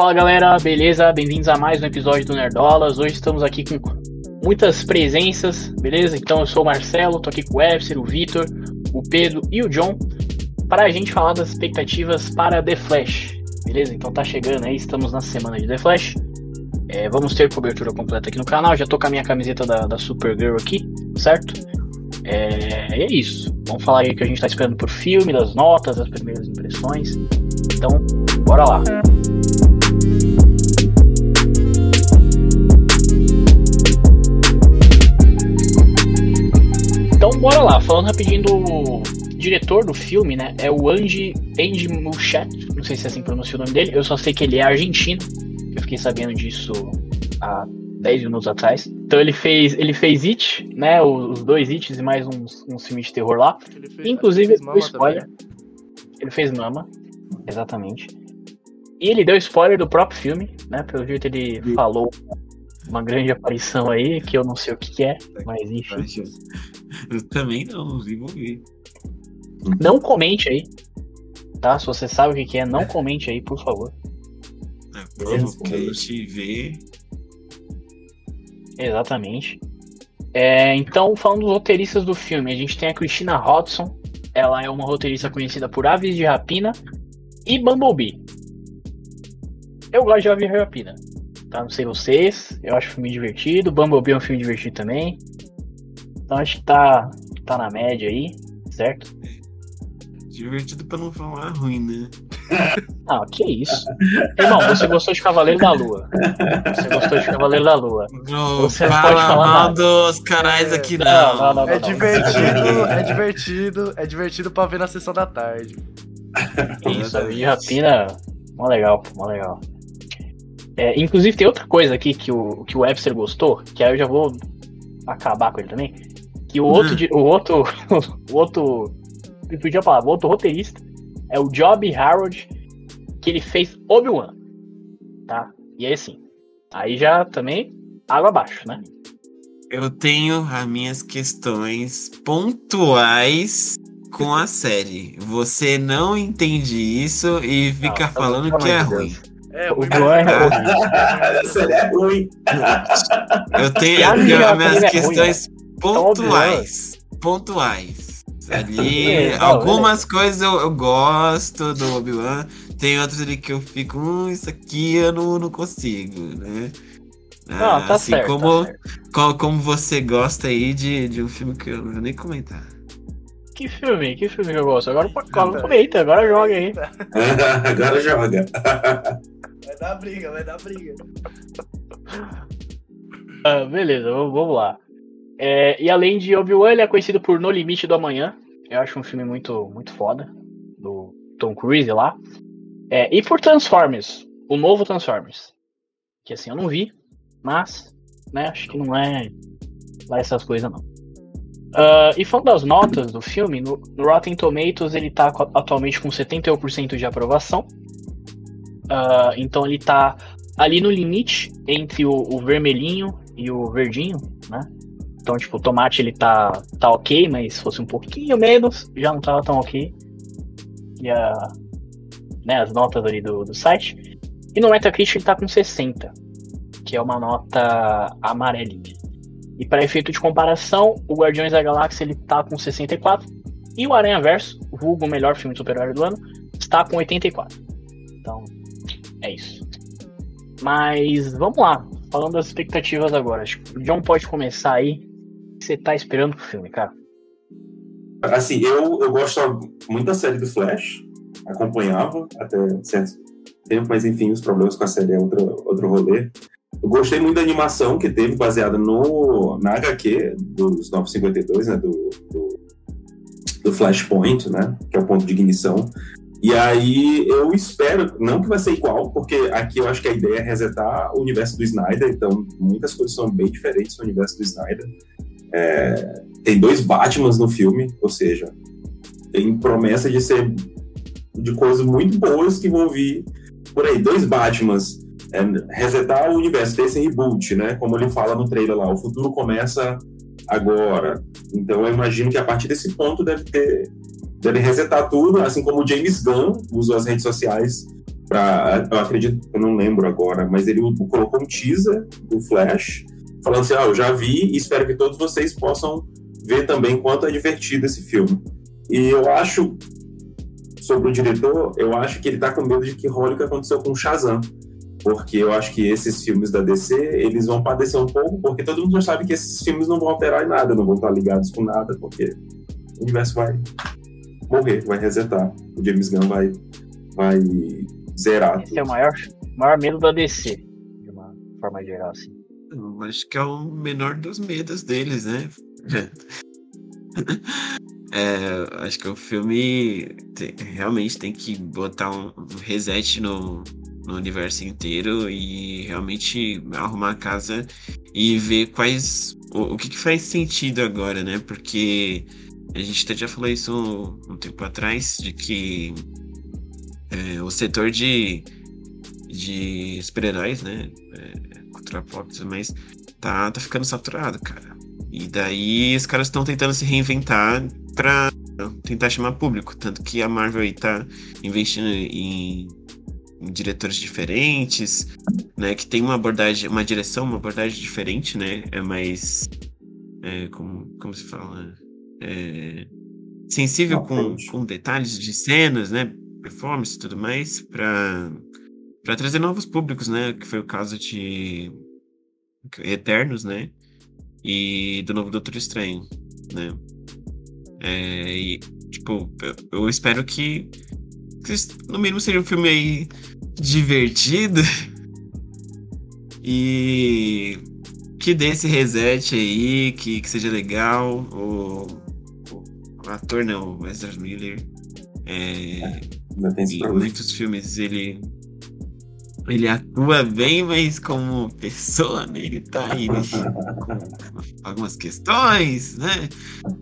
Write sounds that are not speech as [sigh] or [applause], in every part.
Fala galera, beleza? Bem-vindos a mais um episódio do Nerdolas. Hoje estamos aqui com muitas presenças, beleza? Então eu sou o Marcelo, tô aqui com o Efser, o Vitor, o Pedro e o John para a gente falar das expectativas para The Flash, beleza? Então tá chegando aí, estamos na semana de The Flash. É, vamos ter cobertura completa aqui no canal. Já tô com a minha camiseta da, da Supergirl aqui, certo? É, é isso. Vamos falar aí o que a gente tá esperando pro filme, das notas, das primeiras impressões. Então, bora lá. Bora lá. Falando rapidinho do diretor do filme, né? É o Andy, Andy Muschietti. Não sei se é assim que pronuncia o nome dele. Eu só sei que ele é argentino. Eu fiquei sabendo disso há 10 minutos atrás. Então ele fez, ele fez It, né? Os, dois Its e mais uns, uns filmes de terror lá. Fez, Inclusive, o spoiler. Também. Ele fez Mama, exatamente. E ele deu spoiler do próprio filme, né? Pelo jeito ele Sim. falou uma grande aparição aí, que eu não sei o que, que é, mas enfim. [laughs] Eu também não, vi, vou ver. Não comente aí, tá? Se você sabe o que, que é, não comente aí, por favor. É, gente vê. Exatamente. É, então, falando dos roteiristas do filme, a gente tem a Christina Hodson. Ela é uma roteirista conhecida por Aves de Rapina e Bumblebee. Eu gosto de Aves de Rapina. Tá? Não sei vocês. Eu acho o filme divertido. Bumblebee é um filme divertido também. Então acho que tá, tá na média aí, certo? Divertido pra não falar ruim, né? Ah, que isso. Irmão, você gostou de Cavaleiro da Lua. Você gostou de Cavaleiro da Lua. Não, você não pode falar mal dos canais aqui, não. não, não, não é divertido, é divertido, é divertido pra ver na sessão da tarde. Isso, a de rapina, mó legal, mó legal. É, inclusive tem outra coisa aqui que o, que o Webster gostou, que aí eu já vou acabar com ele também. Que o outro, hum. o outro, [laughs] o outro, eu podia falar, o outro roteirista é o Job Harold, que ele fez Obi-Wan, tá? E aí assim, aí já também água abaixo, né? Eu tenho as minhas questões pontuais com a série. Você não entende isso e fica não, falando que é ruim. É, o Obi-Wan é ruim. a série é ruim. Eu tenho, eu as minhas é questões ruim, pontuais. Pontuais. Ali, é, algumas coisas eu, eu, gosto do Obi-Wan, tem outras ali que eu fico, hum, isso aqui eu não, não consigo, né? Não, ah, tá assim certo, como, tá como, como você gosta aí de, de um filme que eu não vou nem comentar. Que filme? Que filme que eu gosto? Agora comenta, agora joga aí. [laughs] agora joga. [laughs] Vai dar briga, vai dar briga. Ah, beleza, vamos lá. É, e além de Obi-Wan, ele é conhecido por No Limite do Amanhã. Eu acho um filme muito, muito foda. Do Tom Cruise lá. É, e por Transformers. O novo Transformers. Que assim, eu não vi. Mas, né, acho que não é lá essas coisas não. Uh, e falando das notas do filme, no, no, Rotten Tomatoes ele tá atualmente com 71% de aprovação. Uh, então ele tá ali no limite entre o, o vermelhinho e o verdinho, né? Então, tipo, o tomate ele tá, tá ok, mas se fosse um pouquinho menos, já não tava tão ok. E a, né, as notas ali do, do site. E no Metacritic ele tá com 60, que é uma nota amarelinha. E para efeito de comparação, o Guardiões da Galáxia ele tá com 64 e o Aranha Verso, o vulgo melhor filme de super-herói do ano, está com 84. Então, é isso. Mas vamos lá, falando das expectativas agora. Acho que o John pode começar aí você tá esperando pro filme, cara? Assim, eu, eu gosto muito da série do Flash, acompanhava até certo tempo, mas enfim, os problemas com a série é outro, outro rolê. Eu gostei muito da animação que teve, baseada no, na HQ dos 952, né, do, do, do Flashpoint, né, que é o ponto de ignição. E aí eu espero, não que vai ser igual, porque aqui eu acho que a ideia é resetar o universo do Snyder, então muitas coisas são bem diferentes no universo do Snyder. É, tem dois Batmans no filme, ou seja, tem promessa de ser de coisas muito boas que vão vir por aí. Dois Batmans, é, resetar o universo, ter esse reboot, né? Como ele fala no trailer lá, o futuro começa agora. Então eu imagino que a partir desse ponto deve ter deve resetar tudo, assim como o James Gunn usou as redes sociais Pra, eu acredito, eu não lembro agora, mas ele colocou um teaser do Flash, falando assim: ah, eu já vi e espero que todos vocês possam ver também quanto é divertido esse filme. E eu acho, sobre o diretor, eu acho que ele tá com medo de que role o que aconteceu com o Shazam. Porque eu acho que esses filmes da DC, eles vão padecer um pouco, porque todo mundo já sabe que esses filmes não vão alterar em nada, não vão estar ligados com nada, porque o universo vai morrer, vai resetar. O James Gunn vai, vai zerar. Esse é o maior, maior medo da DC, de uma forma geral, assim. Acho que é o menor dos medos deles, né? [laughs] É, acho que o filme tem, realmente tem que botar um reset no, no universo inteiro e realmente arrumar a casa e ver quais. O, o que, que, faz sentido agora, né? Porque a gente até já falou isso um, um tempo atrás, de que é, o setor de, de super-heróis, né? É, e tudo mais, tá, tá ficando saturado, cara. E daí os caras estão tentando se reinventar pra tentar chamar público. Tanto que a Marvel aí tá investindo em, em diretores diferentes, né? Que tem uma abordagem, uma direção, uma abordagem diferente, né? É mais. É, como, como se fala? É, sensível com, com detalhes de cenas, né? Performance e tudo mais, pra, pra trazer novos públicos, né? Que foi o caso de Eternos, né? e do novo Doutor Estranho, né? É, e, tipo, eu, eu espero que, que, no mínimo seja um filme aí divertido [laughs] e que dê esse reset aí, que, que seja legal. O, o, o ator, não, o Ezra Miller. É, é, em muitos filmes ele ele atua bem, mas como pessoa, né, ele tá aí com algumas questões, né?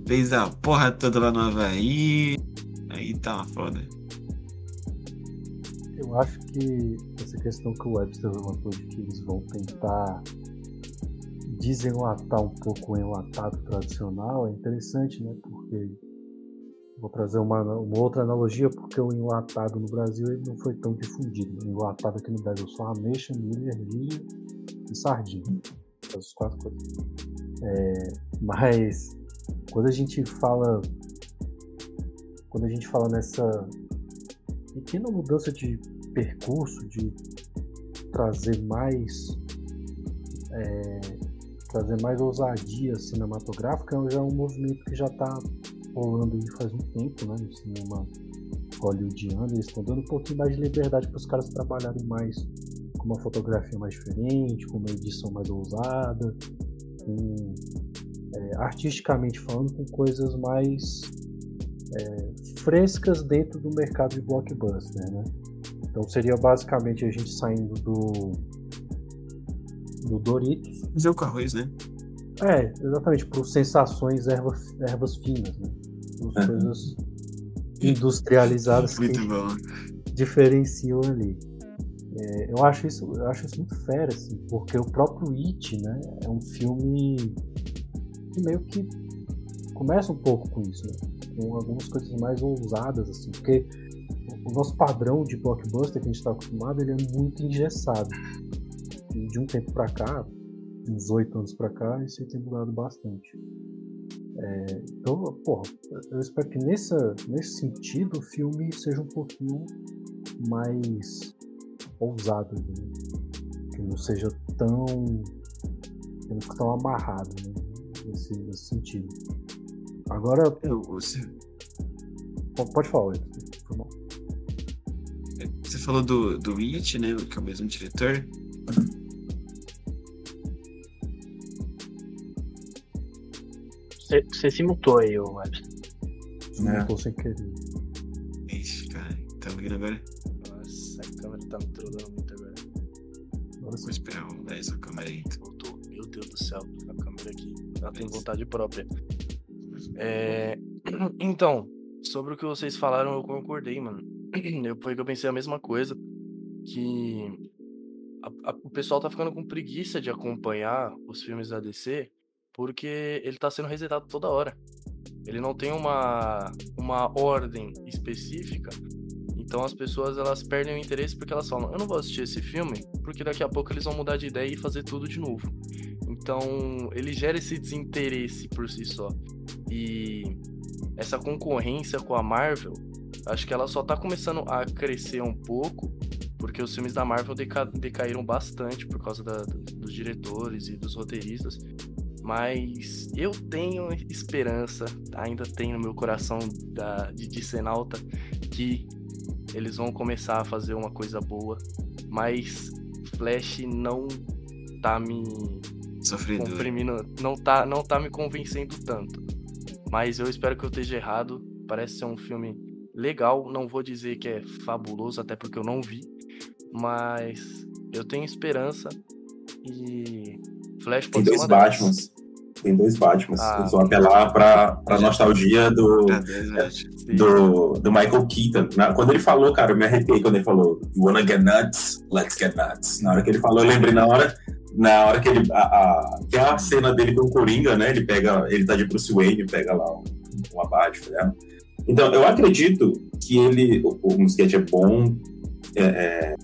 Fez a porra toda lá no Havaí. Aí tá uma foda. Eu acho que essa questão que o Webster levantou de que eles vão tentar desenlatar um pouco o enlatado tradicional é interessante, né? Porque Vou trazer uma, uma, outra analogia, porque o enlatado no Brasil ele não foi tão difundido. O enlatado aqui no Brasil só ameixa, milho, ervilha e sardinha. Essas quatro coisas. É, mas quando a gente fala. Quando a gente fala nessa pequena mudança de percurso, de trazer mais. É, trazer mais ousadia cinematográfica, já é um movimento que já está rolando aí faz um tempo, né, no cinema hollywoodiano, eles estão dando um pouquinho mais de liberdade para os caras trabalharem mais com uma fotografia mais diferente, com uma edição mais ousada, com, é, artisticamente falando, com coisas mais é, frescas dentro do mercado de blockbuster, né? Então seria basicamente a gente saindo do do Doritos. O arroz, né? É, exatamente, por sensações ervas, ervas finas, né? Por coisas industrializadas muito que bom. diferenciam ali. É, eu, acho isso, eu acho isso muito fera, assim, porque o próprio It, né, é um filme que meio que começa um pouco com isso, né? com algumas coisas mais ousadas, assim, porque o nosso padrão de blockbuster que a gente está acostumado, ele é muito engessado. E de um tempo para cá, uns oito anos para cá, isso tem mudado bastante. É, então, porra, eu espero que nessa, nesse sentido o filme seja um pouquinho mais ousado, né? que não seja tão. que não fique tão amarrado né? nesse, nesse sentido. Agora. Eu, você... Pode falar, Você falou do, do It, né? Que é o mesmo diretor. Você, se mutou aí, o Webster. Se é. mutou sem querer. Ixi, cara, tá ouvindo agora? Nossa, a câmera tá me trolando muito agora. Agora Vou esperar um 10 a câmera aí. Voltou. Meu Deus do céu, a câmera aqui. Ela tem vontade própria. É... [clears throat] Então, sobre o que vocês falaram, eu concordei, mano. [clears throat] Eu, foi que eu pensei a mesma coisa. Que a, a, o pessoal tá ficando com preguiça de acompanhar os filmes da DC porque ele está sendo resetado toda hora. Ele não tem uma, uma ordem específica. Então as pessoas elas perdem o interesse porque elas falam, eu não vou assistir esse filme, porque daqui a pouco eles vão mudar de ideia e fazer tudo de novo. Então ele gera esse desinteresse por si só. E essa concorrência com a Marvel, acho que ela só tá começando a crescer um pouco, porque os filmes da Marvel deca decaíram bastante por causa da, dos diretores e dos roteiristas. Mas eu tenho esperança, ainda tenho no meu coração da, de Dissenalta, que eles vão começar a fazer uma coisa boa. Mas Flash não tá me Sofredor. comprimindo, não tá, não tá me convencendo tanto. Mas eu espero que eu esteja errado. Parece ser um filme legal. Não vou dizer que é fabuloso, até porque eu não vi. Mas eu tenho esperança. E Flash pode Tem dois Batman. Tem dois Batman. Ah, Eles vão apelar pra, pra nostalgia do, é, do, do Michael Keaton. Na, quando ele falou, cara, eu me arrepiei quando ele falou You wanna get nuts? Let's get nuts. Na hora que ele falou, eu lembrei na hora na hora que ele. A, a, tem a cena dele com o Coringa, né? Ele pega. Ele tá de Bruce Wayne, pega lá um, um abate, né? Então, eu acredito que ele. O, o Muschietti é bom é, é,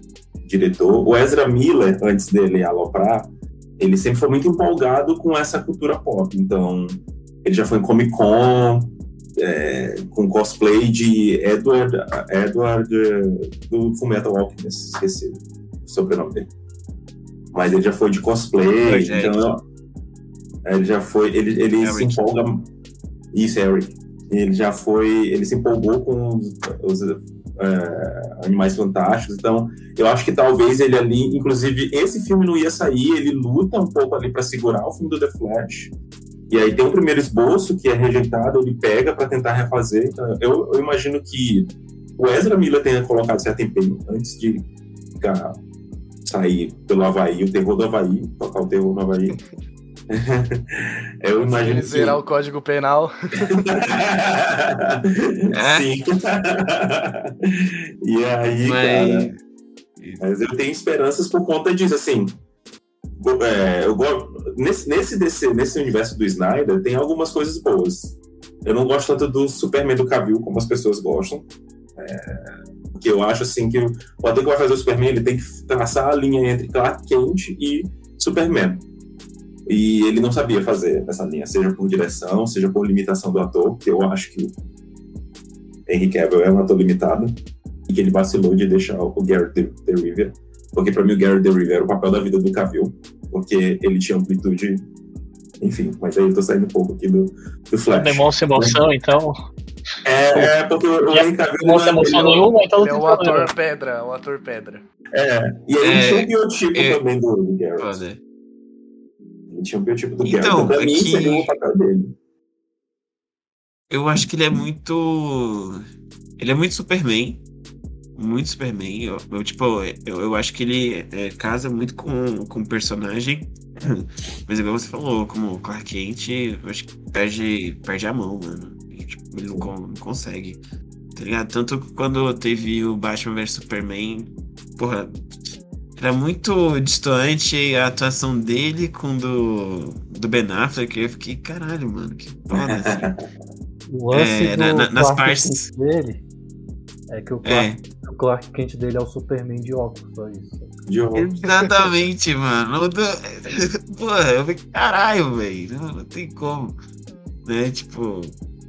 diretor. O Ezra Miller, antes dele aloprar, ele sempre foi muito empolgado com essa cultura pop. Então, ele já foi em Comic Con, é, com cosplay de Edward, Edward do Fullmetal Alchemist, esqueci o sobrenome dele mas ele já foi de cosplay, então ele já foi, ele, ele se empolga. Isso, Eric. Ele já foi, ele se empolgou com os, os é, Animais Fantásticos, então eu acho que talvez ele ali, inclusive esse filme não ia sair, ele luta um pouco ali para segurar o filme do The Flash. E aí tem o primeiro esboço que é rejeitado, ele pega para tentar refazer. Então, eu, eu imagino que o Ezra Miller tenha colocado certo empenho antes de ficar sair pelo Havaí, o terror do Havaí, tocar o terror no Havaí. [laughs] Eu imagino que... zerar o código penal. [laughs] é? Sim. [laughs] e aí, mas... cara. Mas eu tenho esperanças por conta disso, assim. É, eu nesse, nesse, DC, nesse universo do Snyder, tem algumas coisas boas. Eu não gosto tanto do Superman do Cavill como as pessoas gostam. É, porque eu acho assim que o ator que vai fazer o Superman ele tem que traçar a linha entre Clark Kent e Superman. E ele não sabia fazer essa linha, seja por direção, seja por limitação do ator, que eu acho que Henry Cavill é um ator limitado e que ele vacilou de deixar o Garrett de, Rivia, porque para mim o Garrett de Rivia era o papel da vida do Cavill, porque ele tinha amplitude enfim, mas aí eu tô saindo um pouco aqui do, do Flash. Demonstra emoção, então. É, é porque o Henry Cavill não tem emoção nenhuma, então é o ator pedra, o ator pedra. É, e ele é, tinha um biotipo é, também do, do Garrett. Tinha um biotipo do então, então pra mim que... seria o papel dele. Eu acho que ele é muito... Ele é muito Superman, muito Superman. Eu, eu tipo, eu, eu acho que ele é, casa muito com, com o personagem. [laughs] Mas igual você falou, como Clark Kent, eu acho que perde, perde a mão, mano. E, tipo, ele não, não, consegue. Tá ligado? Tanto quando teve o Batman vs Superman, porra, era muito distante a atuação dele com do, do Ben Affleck. Eu fiquei, caralho, mano, que foda. [laughs] o é, na, na, nas partes dele é que o Clark, é. o Clark Kent dele é o Superman de óculos, só isso. De óculos. Exatamente, mano. Porra, eu falei, caralho, velho. Não, não, tem como. Né? Tipo,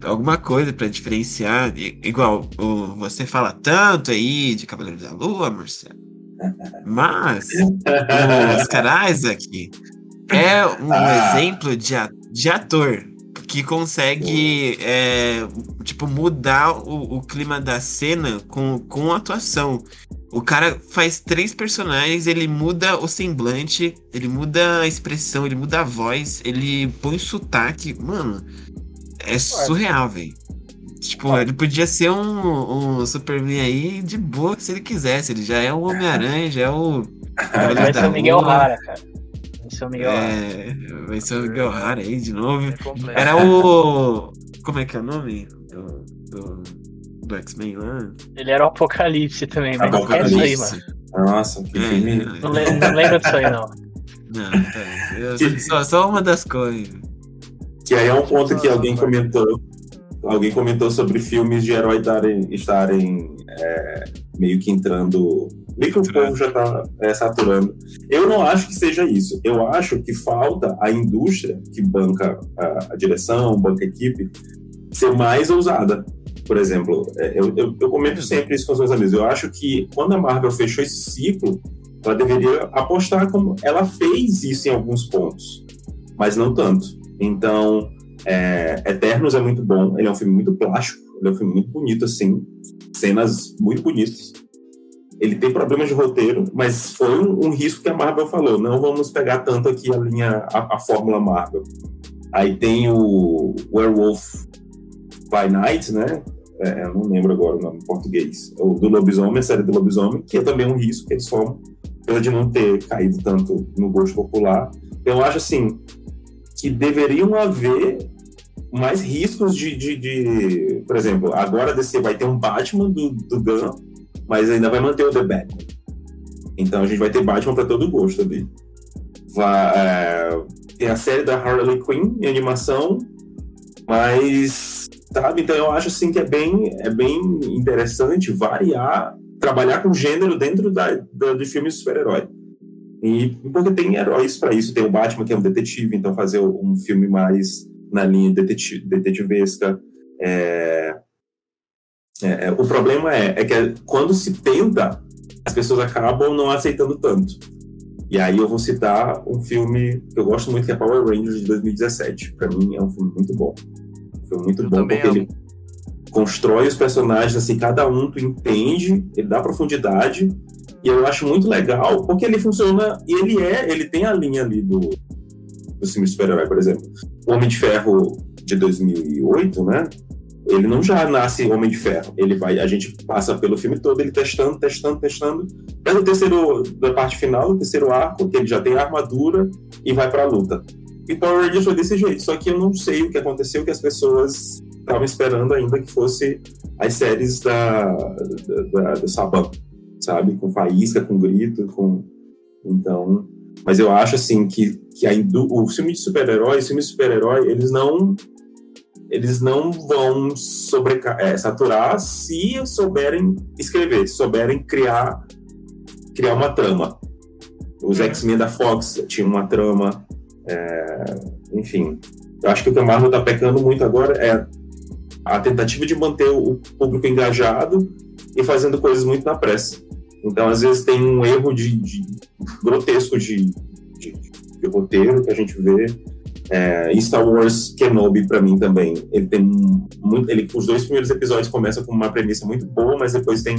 alguma coisa pra diferenciar. Igual, o, você fala tanto aí de Cavaleiro da Lua, Marcelo. Mas o Oscar Isaac é um ah. exemplo de, de ator que consegue, é, tipo, mudar o, o, clima da cena com, com atuação. O cara faz três personagens, ele muda o semblante, ele muda a expressão, ele muda a voz, ele põe sotaque. Mano, é surreal, velho. Tipo, ele podia ser um, um Superman aí de boa se ele quisesse. Ele já é o Homem-Aranha, já é o. Vai ser o Miguel Rara, cara. Vai ser o Miguel é, vai ser o Miguel Hara aí de novo. É Era o. Como é que é o nome? Do, do, do X-Men lá? Ele era o Apocalipse também, mas Apocalipse. é isso aí, mano. Nossa, que é, filme. Não, não lembro disso aí, não. Não, tá. Eu, só, só uma das coisas. Que aí é um ponto que alguém comentou. Alguém comentou sobre filmes de herói darem, estarem é, meio que entrando. Meio que o povo já está é, saturando. Eu não acho que seja isso. Eu acho que falta a indústria que banca a, a direção, banca a equipe, ser mais ousada. Por exemplo, é, eu, eu, eu, comento sempre isso com os meus amigos. Eu acho que quando a Marvel fechou esse ciclo, ela deveria apostar como ela fez isso em alguns pontos, mas não tanto. Então, é, Eternos é muito bom. Ele é um filme muito plástico. Ele é um filme muito bonito, assim. Cenas muito bonitas. Ele tem problemas de roteiro, mas foi um, um risco que a Marvel falou. Não vamos pegar tanto aqui a linha, a, a fórmula Marvel. Aí tem o Werewolf by Night, né? É, não lembro agora o nome em português. O do Lobisomem, a série do Lobisomem, que é também um risco que eles tomam, pela de não ter caído tanto no gosto popular. Eu acho assim que deveriam haver mais riscos de, de, de, por exemplo, agora DC vai ter um Batman do, do Gun, mas ainda vai manter o The Batman. Então a gente vai ter Batman para todo gosto ali. Vai, é, tem a série da Harley Quinn em animação, mas sabe, então eu acho assim que é bem é bem interessante variar, trabalhar com gênero dentro da, da de filmes de super-herói. E porque tem heróis para isso, tem o Batman que é um detetive, então fazer um filme mais na linha detetivesca. É, é, é, o problema é, é que quando se tenta, as pessoas acabam não aceitando tanto. E aí eu vou citar um filme que eu gosto muito, que é Power Rangers de 2017. Para mim é um filme muito bom. Um filme muito eu bom porque amo. ele constrói os personagens assim, cada um tu entende, ele dá profundidade. E eu acho muito legal, porque ele funciona, e ele é, ele tem a linha ali do, do filme super-herói, por exemplo. O Homem de Ferro de 2008, né? Ele não já nasce Homem de Ferro. Ele vai, a gente passa pelo filme todo ele testando, testando, testando. Até no terceiro, da parte final, no terceiro arco, que ele já tem a armadura e vai para a luta. E Power Rangers foi desse jeito. Só que eu não sei o que aconteceu, que as pessoas estavam esperando ainda que fosse as séries da, da, da, do Saban, sabe? Com faísca, com grito, com... Então, mas eu acho assim que, que a o filme de super-herói, os filmes de super-herói, eles não eles não vão sobre, é, saturar se souberem escrever, se souberem criar criar uma trama. Os uhum. X-Men da Fox tinham uma trama, é, enfim. Eu acho que o que a Marvel está pecando muito agora é a tentativa de manter o público engajado e fazendo coisas muito na pressa. Então, às vezes, tem um erro de, de grotesco de, de, de, roteiro que a gente vê. É, Star Wars Kenobi, para mim, também. Ele tem muito. Ele, os dois primeiros episódios começam com uma premissa muito boa, mas depois tem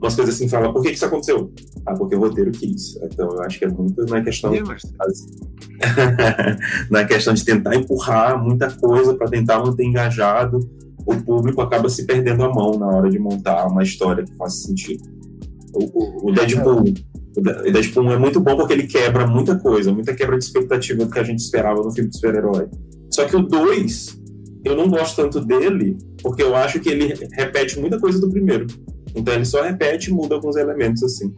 umas coisas assim, fala, por que, que isso aconteceu? Ah, porque o roteiro quis. Então, eu acho que é muito na questão. [laughs] na questão de tentar empurrar muita coisa para tentar manter engajado, o público acaba se perdendo a mão na hora de montar uma história que faça sentido. O, o Deadpool. O Deadpool é muito bom porque ele quebra muita coisa, muita quebra de expectativa do que a gente esperava no filme de super-herói. Só que o 2, eu não gosto tanto dele, porque eu acho que ele repete muita coisa do primeiro. Então ele só repete e muda alguns elementos assim.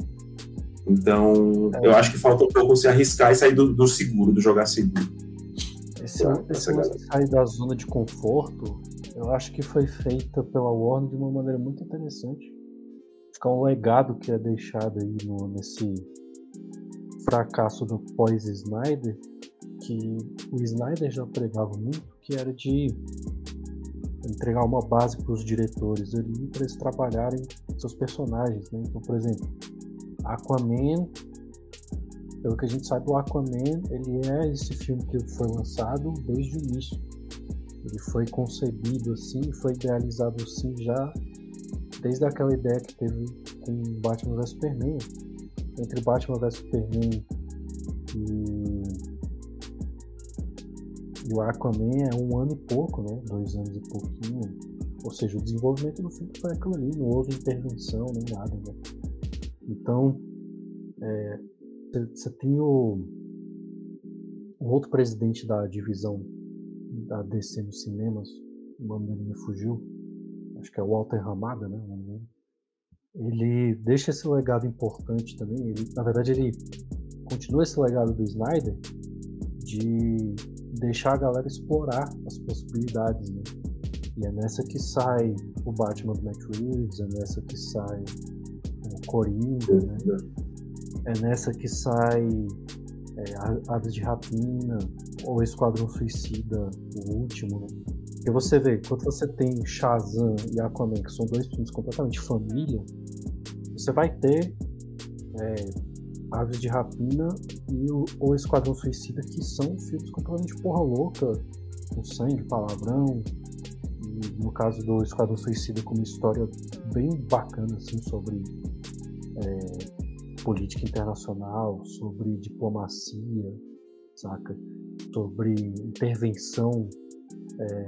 Então, é. eu acho que falta um pouco se arriscar e sair do, do seguro, do jogar seguro. Esse, esse sair da zona de conforto, eu acho que foi feita pela Warner de uma maneira muito interessante ficar um legado que é deixado aí no, nesse fracasso do pós-Snyder, que o Snyder já pregava muito, que era de entregar uma base para os diretores ali para eles trabalharem seus personagens, né? Então, por exemplo, Aquaman, pelo que a gente sabe, o Aquaman ele é esse filme que foi lançado desde o início. Ele foi concebido assim, foi idealizado assim já desde aquela ideia que teve com Batman vs Superman, entre Batman vs Superman e, e o Aquaman é um ano e pouco, né? Dois anos e pouquinho. Ou seja, o desenvolvimento do filme foi aquilo ali, não houve intervenção nem nada, né? Então, você é, tem o, o outro presidente da divisão da DC nos cinemas, o nome dele me fugiu, acho que é Walter Ramada, né? Ele deixa esse legado importante também. Ele, na verdade, ele continua esse legado do Snyder de deixar a galera explorar as possibilidades, né? E é nessa que sai o Batman do Matt Reeves, é nessa que sai Coringa, né? É nessa que sai é, Aves de Rapina ou Esquadrão Suicida, o último. Né? Porque você vê, quando você tem Shazam e Aquaman, que são dois filmes completamente família, você vai ter é, Aves de Rapina e o, o Esquadrão Suicida, que são filmes completamente porra louca, com sangue, palavrão. E no caso do Esquadrão Suicida, com uma história bem bacana assim, sobre é, política internacional, sobre diplomacia, saca? Sobre intervenção. É,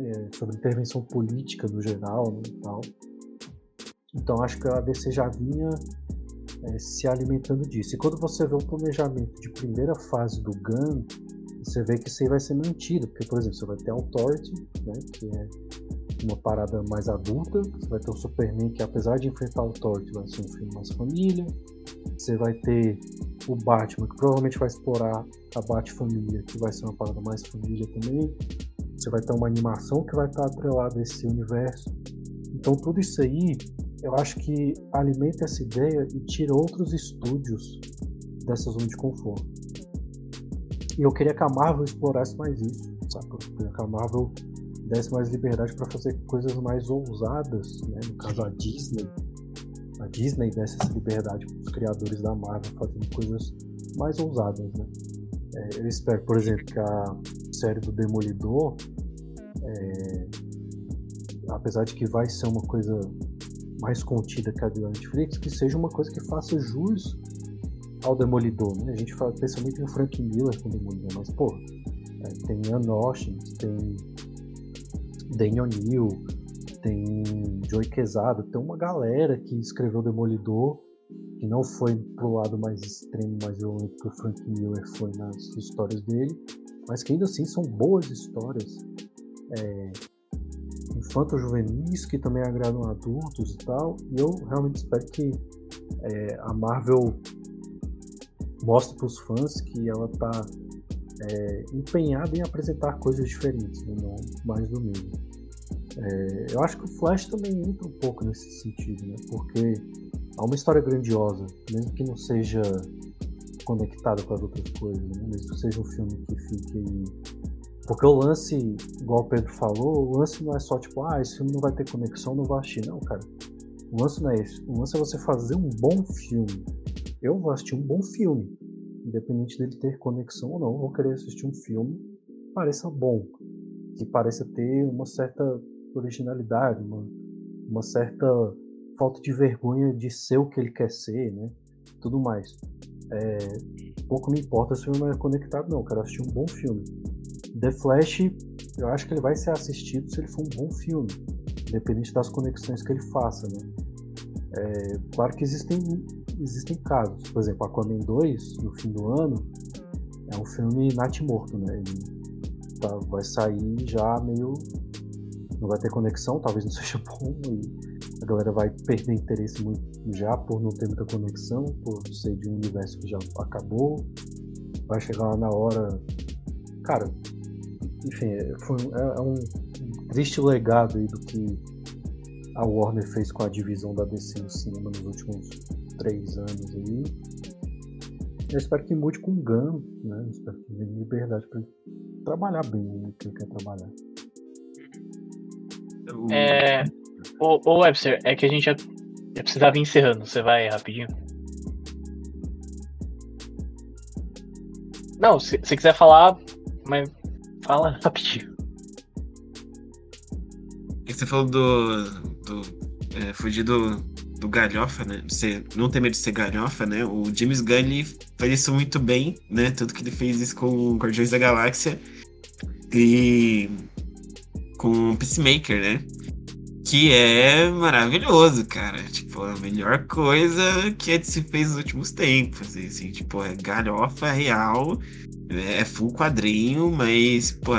é, sobre intervenção política no geral né, e tal. Então acho que a DC já vinha é, se alimentando disso. E quando você vê o planejamento de primeira fase do GUN, você vê que isso aí vai ser mantido, porque, por exemplo, você vai ter Authority, né, que é uma parada mais adulta, você vai ter o Superman, que apesar de enfrentar o Authority, vai ser um filme mais família, você vai ter o Batman, que provavelmente vai explorar a Bat-família, que vai ser uma parada mais família também, você vai ter uma animação que vai estar atrelada a esse universo, então tudo isso aí eu acho que alimenta essa ideia e tira outros estúdios dessa zona de conforto. E eu queria que a Marvel explorasse mais isso, sabe? Eu queria que a Marvel desse mais liberdade para fazer coisas mais ousadas, né? No caso, a Disney. Disney desse essa liberdade para os criadores da Marvel fazendo coisas mais ousadas, né? É, eu espero, por exemplo, que a série do Demolidor, é, apesar de que vai ser uma coisa mais contida que a do Netflix, que seja uma coisa que faça jus ao Demolidor, né? A gente fala, muito em Frank Miller com o Demolidor, mas, pô, é, tem Ian Austin, tem Dan O'Neill, tem Joey Quesada, tem uma galera que escreveu Demolidor que não foi pro lado mais extremo, mais violento que o Frank Miller foi nas histórias dele, mas que ainda assim são boas histórias. É, infanto-juvenis que também agradam adultos e tal. E eu realmente espero que é, a Marvel mostre para os fãs que ela está é, empenhada em apresentar coisas diferentes, né? não mais do mesmo. É, eu acho que o Flash também entra um pouco nesse sentido, né? porque há uma história grandiosa, mesmo que não seja conectada com as outras coisas, né? mesmo que seja um filme que fique porque o lance, igual o Pedro falou, o lance não é só tipo, ah, esse filme não vai ter conexão, não vou assistir. Não, cara. O lance não é esse. O lance é você fazer um bom filme. Eu vou assistir um bom filme. Independente dele ter conexão ou não, eu vou querer assistir um filme que pareça bom. Que pareça ter uma certa originalidade, uma, uma certa falta de vergonha de ser o que ele quer ser, né? Tudo mais. É, pouco me importa se o filme é conectado, não. Eu quero assistir um bom filme. The Flash, eu acho que ele vai ser assistido se ele for um bom filme, independente das conexões que ele faça, né? É, claro que existem, existem casos, por exemplo, Aquaman 2, no fim do ano, é um filme natimorto, né? Ele tá, vai sair já meio. Não vai ter conexão, talvez não [laughs] seja bom, e a galera vai perder interesse muito já por não ter muita conexão, por ser de um universo que já acabou. Vai chegar lá na hora. Cara, enfim, é, foi, é, é um triste legado aí do que a Warner fez com a divisão da DC no cinema nos últimos três anos aí. Eu espero que mude com Gun, né? Eu espero que tenha liberdade para trabalhar bem o que ele quer trabalhar. É. Ô, ô Webster, é que a gente já, já precisava ir encerrando. Você vai rapidinho? Não, se você quiser falar, mas Fala rapidinho. Você falou do. do é, fugir do, do galhofa, né? Você não ter medo de ser galhofa, né? O James Gunn ele faz isso muito bem, né? Tanto que ele fez isso com o Guardiões da Galáxia e com o Peacemaker, né? Que é maravilhoso, cara. Tipo, a melhor coisa que a se fez nos últimos tempos. Assim, tipo, é galhofa real é full quadrinho, mas, pô,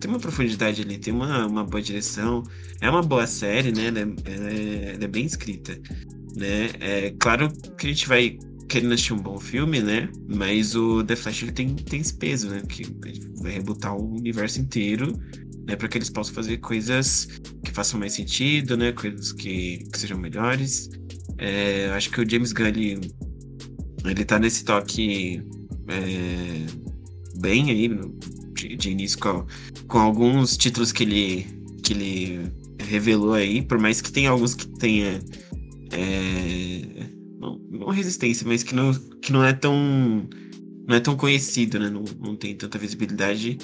tem uma profundidade ali, tem uma, uma boa direção. É uma boa série, né? É, ela é, ela é bem escrita, né? É claro que a gente vai querendo assistir um bom filme, né? Mas o The Flash ele tem, tem esse peso, né? Que vai rebutar o universo inteiro, né? Para que eles possam fazer coisas que façam mais sentido, né? Coisas que, que sejam melhores. É, acho que o James Gunn, ele, ele tá nesse toque é, bem aí, de, de início, com, com alguns títulos que ele, que ele revelou aí, por mais que tenha alguns que tenha. É, não, não resistência, mas que não, que não é tão. Não é tão conhecido, né? Não, não tem tanta visibilidade.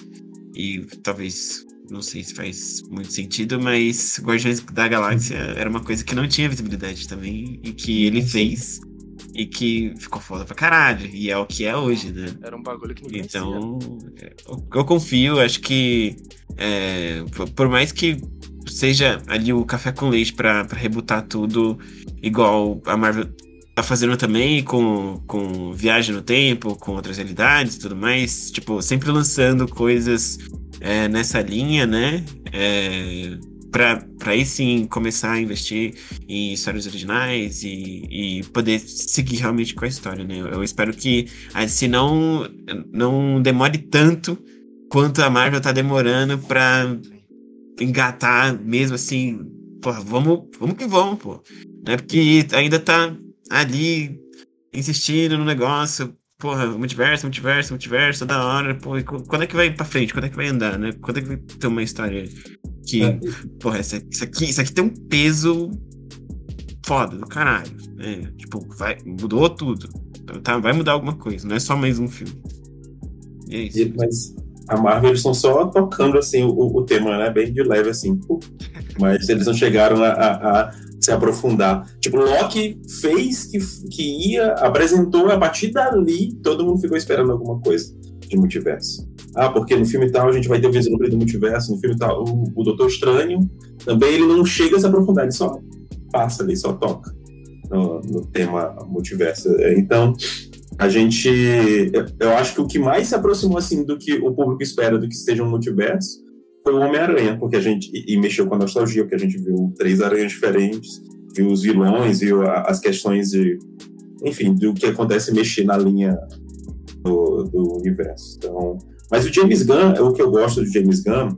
E talvez. Não sei se faz muito sentido, mas Guardiões da Galáxia era uma coisa que não tinha visibilidade também. E que ele fez e que ficou foda pra caralho. E é o que é hoje, né? Era um bagulho que ninguém Então, é, eu confio, acho que é, por mais que seja ali o café com leite para rebutar tudo, igual a Marvel tá fazendo também com, com viagem no tempo, com outras realidades e tudo mais, tipo, sempre lançando coisas é, nessa linha, né? É, para aí sim começar a investir em histórias originais e, e poder seguir realmente com a história, né? Eu, espero que se não, não demore tanto quanto a Marvel tá demorando para engatar mesmo assim, porra, vamos, vamos que vamos, pô. Não é porque ainda tá ali insistindo no negócio, porra, multiverso, multiverso, multiverso, da hora, pô, quando é que vai pra frente? Quando é que vai andar, né? Quando é que vai ter uma história que, é. porra, isso aqui, isso aqui tem um peso foda do caralho, né? Tipo, vai, mudou tudo. Tá, vai mudar alguma coisa, não é só mais um filme. E é isso. Mas a Marvel eles estão só tocando assim o, o, tema, né? Bem de leve assim. Mas eles não chegaram a, a, a, se aprofundar. Tipo, Loki fez que, que ia, apresentou, a partir dali todo mundo ficou esperando alguma coisa de multiverso. Ah, porque no filme tal a gente vai ter o vislumbre do multiverso, no filme tal o, o Doutor Estranho também ele não chega a se aprofundar, ele só passa ali, só toca no, no tema multiverso. Então, a gente. Eu acho que o que mais se aproximou assim do que o público espera do que seja um multiverso foi o Homem-Aranha, porque a gente. E, mexeu com a nostalgia, porque a gente viu três aranhas diferentes, viu os vilões, viu a, as questões de. Enfim, do que acontece mexer na linha do, do universo. Então. Mas o James Gunn, o que eu gosto do James Gunn,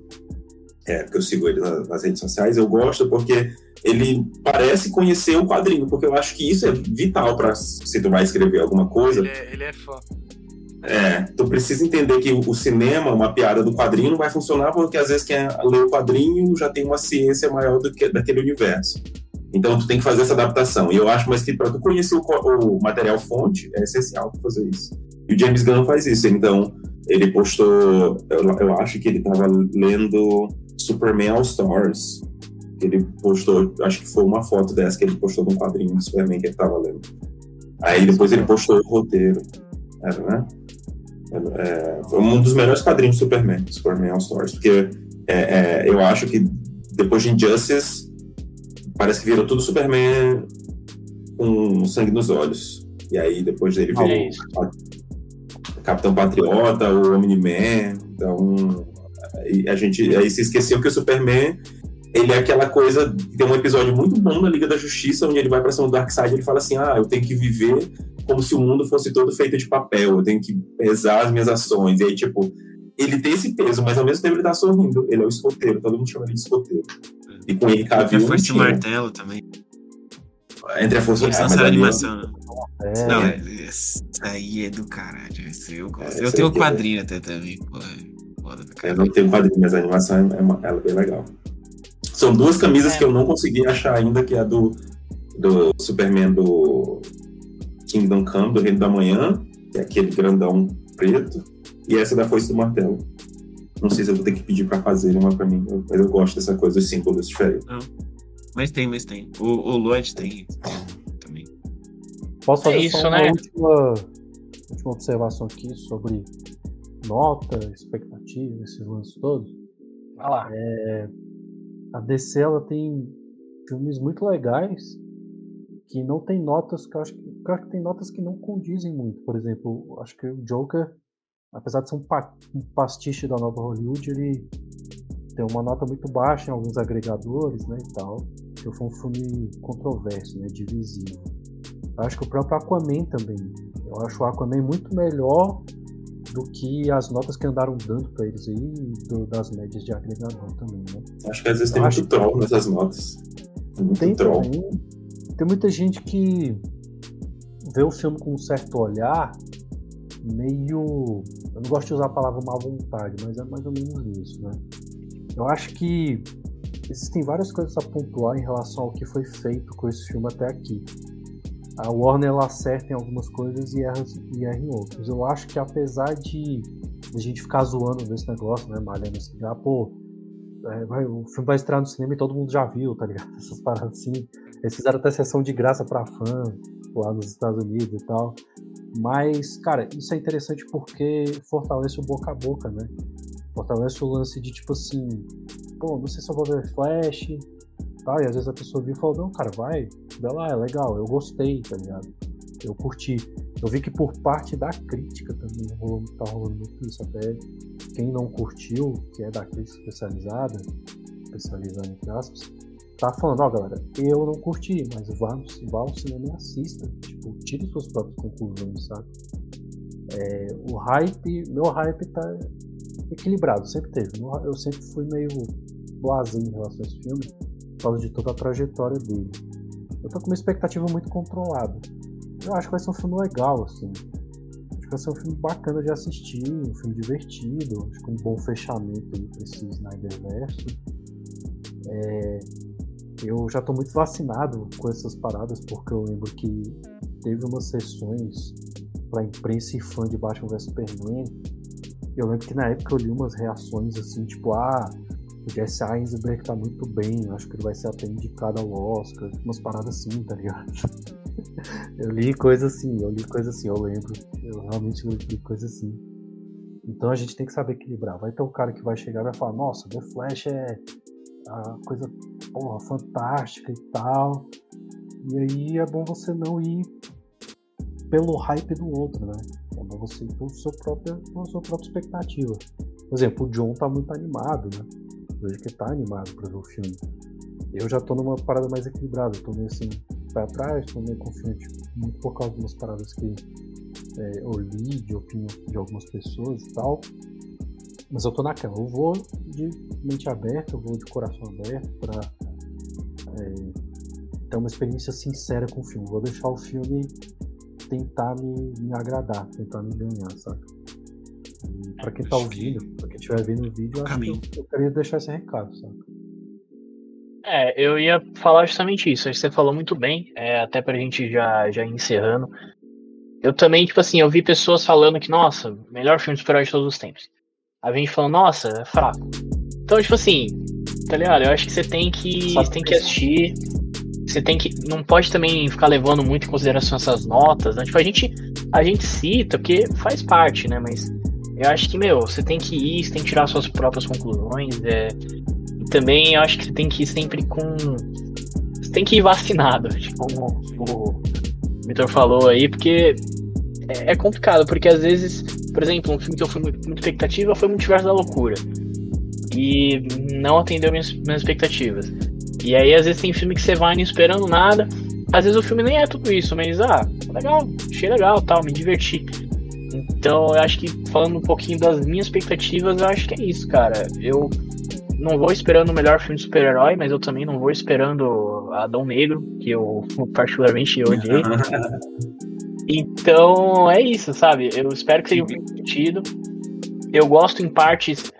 é, porque eu sigo ele nas, nas redes sociais, eu gosto porque ele parece conhecer o quadrinho, porque eu acho que isso é vital para se tu vai escrever alguma coisa. Ele é, ele é fã. É, tu precisa entender que o cinema, uma piada do quadrinho, não vai funcionar porque às vezes quem lê o quadrinho já tem uma ciência maior do que daquele universo. Então tu tem que fazer essa adaptação. E eu acho mais que para tu conhecer o, o, material fonte é essencial fazer isso. E o James Gunn faz isso. Então ele postou, eu, eu acho que ele estava lendo Superman All Stars ele postou, acho que foi uma foto dessa que ele postou num quadrinho do Superman que ele tava lendo. Aí depois ele postou o roteiro. Era, né? É, foi um dos melhores quadrinhos do Superman, Superman All Stars, porque é, é, eu acho que depois de Injustice parece que virou tudo Superman com sangue nos olhos. E aí depois dele virou o Capitão Patriota, o Omni-Man. Então a gente aí se esqueceu que o Superman ele é aquela coisa. Tem um episódio muito bom na Liga da Justiça, onde ele vai para cima do Darkseid e ele fala assim: Ah, eu tenho que viver como se o mundo fosse todo feito de papel, eu tenho que pesar as minhas ações. E aí, tipo, ele tem esse peso, mas ao mesmo tempo ele tá sorrindo. Ele é o escoteiro, todo mundo chama ele de escoteiro. E com ele Cavill. Entre a Força e o Martelo também. Entre a Força e o Martelo. animação, né? É. Não, isso aí é do caralho. Isso eu gosto. É, eu tenho o quadrinho é... até também, pô. Eu não tenho quadrinho, mas a animação é, é, é bem legal. São duas camisas é. que eu não consegui achar ainda, que é a do, do Superman do Kingdom Come, do Reino da Manhã, que é aquele grandão preto, e essa da Foice do Martelo. Não sei se eu vou ter que pedir para fazer uma para mim, mas eu gosto dessa coisa, dos símbolos diferentes. Não. Mas tem, mas tem. O, o Lloyd tem também. Posso fazer é isso, só uma né? última, última observação aqui sobre nota, expectativa, esses lances todos? Vai lá. É, a DC ela tem filmes muito legais que não tem notas que eu acho que, eu acho que tem notas que não condizem muito. Por exemplo, acho que o Joker, apesar de ser um, pa, um pastiche da nova Hollywood, ele tem uma nota muito baixa em alguns agregadores, né, e tal. Que foi um filme controverso, né, divisivo. Eu acho que o próprio Aquaman também. Eu acho o Aquaman muito melhor do que as notas que andaram dando para eles aí, do, das médias de agregador também, né? Acho que às vezes tem muito troll nessas notas. Tem muito tem troll. Também, tem muita gente que vê o filme com um certo olhar, meio. Eu não gosto de usar a palavra má vontade, mas é mais ou menos isso, né? Eu acho que existem várias coisas a pontuar em relação ao que foi feito com esse filme até aqui. A Warner ela acerta em algumas coisas e erra, e erra em outras. Eu acho que apesar de, a gente ficar zoando desse negócio, né, malhando assim, ah, pô, é, vai, o filme vai estrear no cinema e todo mundo já viu, tá ligado? [laughs] Essas paradas assim. Eles fizeram até sessão de graça pra fã lá nos Estados Unidos e tal. Mas, cara, isso é interessante porque fortalece o boca a boca, né? Fortalece o lance de tipo assim, pô, não sei se eu vou ver Flash, tá? E às vezes a pessoa viu e falou, não, cara, vai, vê lá, é legal, eu gostei, tá ligado? Eu curti. Eu vi que por parte da crítica também rolou, tá rolando muito isso. Até quem não curtiu, que é da crítica especializada, especializada entre aspas, tá falando, ó oh, galera, eu não curti, mas vá, vá ao cinema e assista. Tipo, tire suas próprias conclusões, sabe? É, o hype, meu hype tá equilibrado, sempre teve. Eu sempre fui meio blasé em relação a esse filme, causa de toda a trajetória dele. Eu tô com uma expectativa muito controlada. Eu acho que vai ser um filme legal, assim. Acho que vai ser um filme bacana de assistir, um filme divertido, acho que um bom fechamento aí pra esse Snyderverse. É, eu já tô muito vacinado com essas paradas, porque eu lembro que teve umas sessões pra imprensa e fã de Batman vs Superman. Eu lembro que na época eu li umas reações assim, tipo, ah, o Jesse Eisenberg tá muito bem, acho que ele vai ser até indicado ao Oscar, umas paradas assim, tá ligado? [laughs] eu li coisa assim, eu li coisa assim, eu lembro. Eu realmente li coisa assim. Então a gente tem que saber equilibrar. Vai ter um cara que vai chegar e vai falar, nossa, The Flash é a coisa porra, fantástica e tal. E aí é bom você não ir pelo hype do outro, né? É bom você ir pelo seu próprio, pela sua própria expectativa. Por exemplo, o John tá muito animado, né? Vejo que tá animado pra ver o filme. Eu já tô numa parada mais equilibrada, tô meio assim, pé atrás, tô meio confiante, muito por causa de umas paradas que é, eu li de opinião de algumas pessoas e tal. Mas eu tô naquela, eu vou de mente aberta, eu vou de coração aberto pra é, ter uma experiência sincera com o filme. Vou deixar o filme tentar me, me agradar, tentar me ganhar, sabe? E pra quem tá ouvindo, pra estiver vendo o vídeo, eu acho que eu, eu queria deixar esse recado, sabe? É, eu ia falar justamente isso. Você falou muito bem, é, até pra gente já, já ir encerrando. Eu também, tipo assim, eu vi pessoas falando que, nossa, melhor filme de super de todos os tempos. A gente falando, nossa, é fraco. Então, tipo assim, tá ligado? Eu acho que você tem que, você tem que assistir. Você tem que. Não pode também ficar levando muito em consideração essas notas, né? Tipo, a gente, a gente cita, porque faz parte, né? Mas eu acho que, meu, você tem que ir, você tem que tirar suas próprias conclusões. É, e também eu acho que você tem que ir sempre com. Você tem que ir vacinado, [laughs] tipo, como o Vitor falou aí, porque é, é, complicado, porque às vezes, por exemplo, um filme que eu fui muito, expectativa foi Multiverso da Loucura. E não atendeu minhas, minhas expectativas. E aí, às vezes, tem filme que você vai não esperando nada. Às vezes o filme nem é tudo isso, mas ah, legal, achei legal tal, me diverti. Então, eu acho que falando um pouquinho das minhas expectativas, eu acho que é isso, cara. Eu não vou esperando o melhor filme de super-herói, mas eu também não vou esperando Adão Negro, que eu particularmente odiei. [laughs] então, é isso, sabe? Eu espero que seja um filme divertido. Eu gosto em partes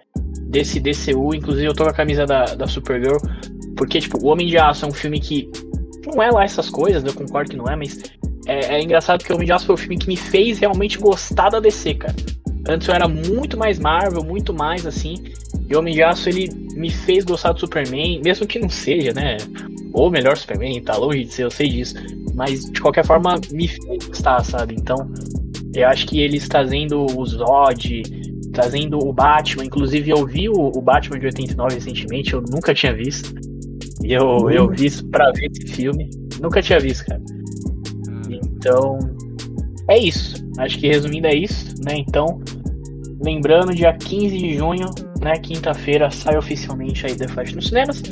desse DCU, inclusive eu tô com a camisa da, da Supergirl, porque, tipo, O Homem de Aço é um filme que não é lá essas coisas, eu concordo que não é, mas é, é engraçado que o Homem de Aço foi o filme que me fez realmente gostar da DC, cara. Antes eu era muito mais Marvel, muito mais assim. E o Homem de Aço ele me fez gostar do Superman, mesmo que não seja, né? Ou melhor Superman, tá longe de ser, eu sei disso. Mas de qualquer forma me fez gostar, sabe? Então eu acho que eles trazendo o Zod, trazendo o Batman, inclusive eu vi o, o Batman de 89 recentemente, eu nunca tinha visto. E eu, eu vi isso pra ver esse filme. Nunca tinha visto, cara. Então, é isso. Acho que resumindo é isso, né? Então, lembrando, dia 15 de junho, né, quinta-feira, sai oficialmente aí The Flash nos cinemas.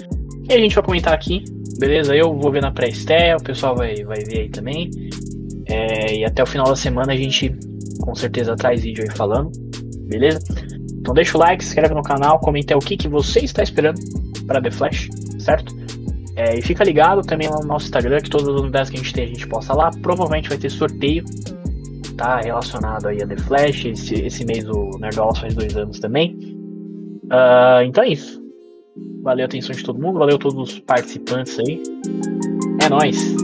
E a gente vai comentar aqui, beleza? Eu vou ver na pré-estreia, o pessoal vai, vai ver aí também. É, e até o final da semana a gente com certeza traz vídeo aí falando, beleza? Então deixa o like, se inscreve no canal, comenta o que, que você está esperando para The Flash, certo? É, e fica ligado também lá no nosso Instagram, que todas as unidades que a gente tem, a gente posta lá. Provavelmente vai ter sorteio, tá? Relacionado aí a The Flash. Esse, esse mês o Nerdolas faz dois anos também. Uh, então é isso. Valeu a atenção de todo mundo, valeu a todos os participantes aí. É nóis!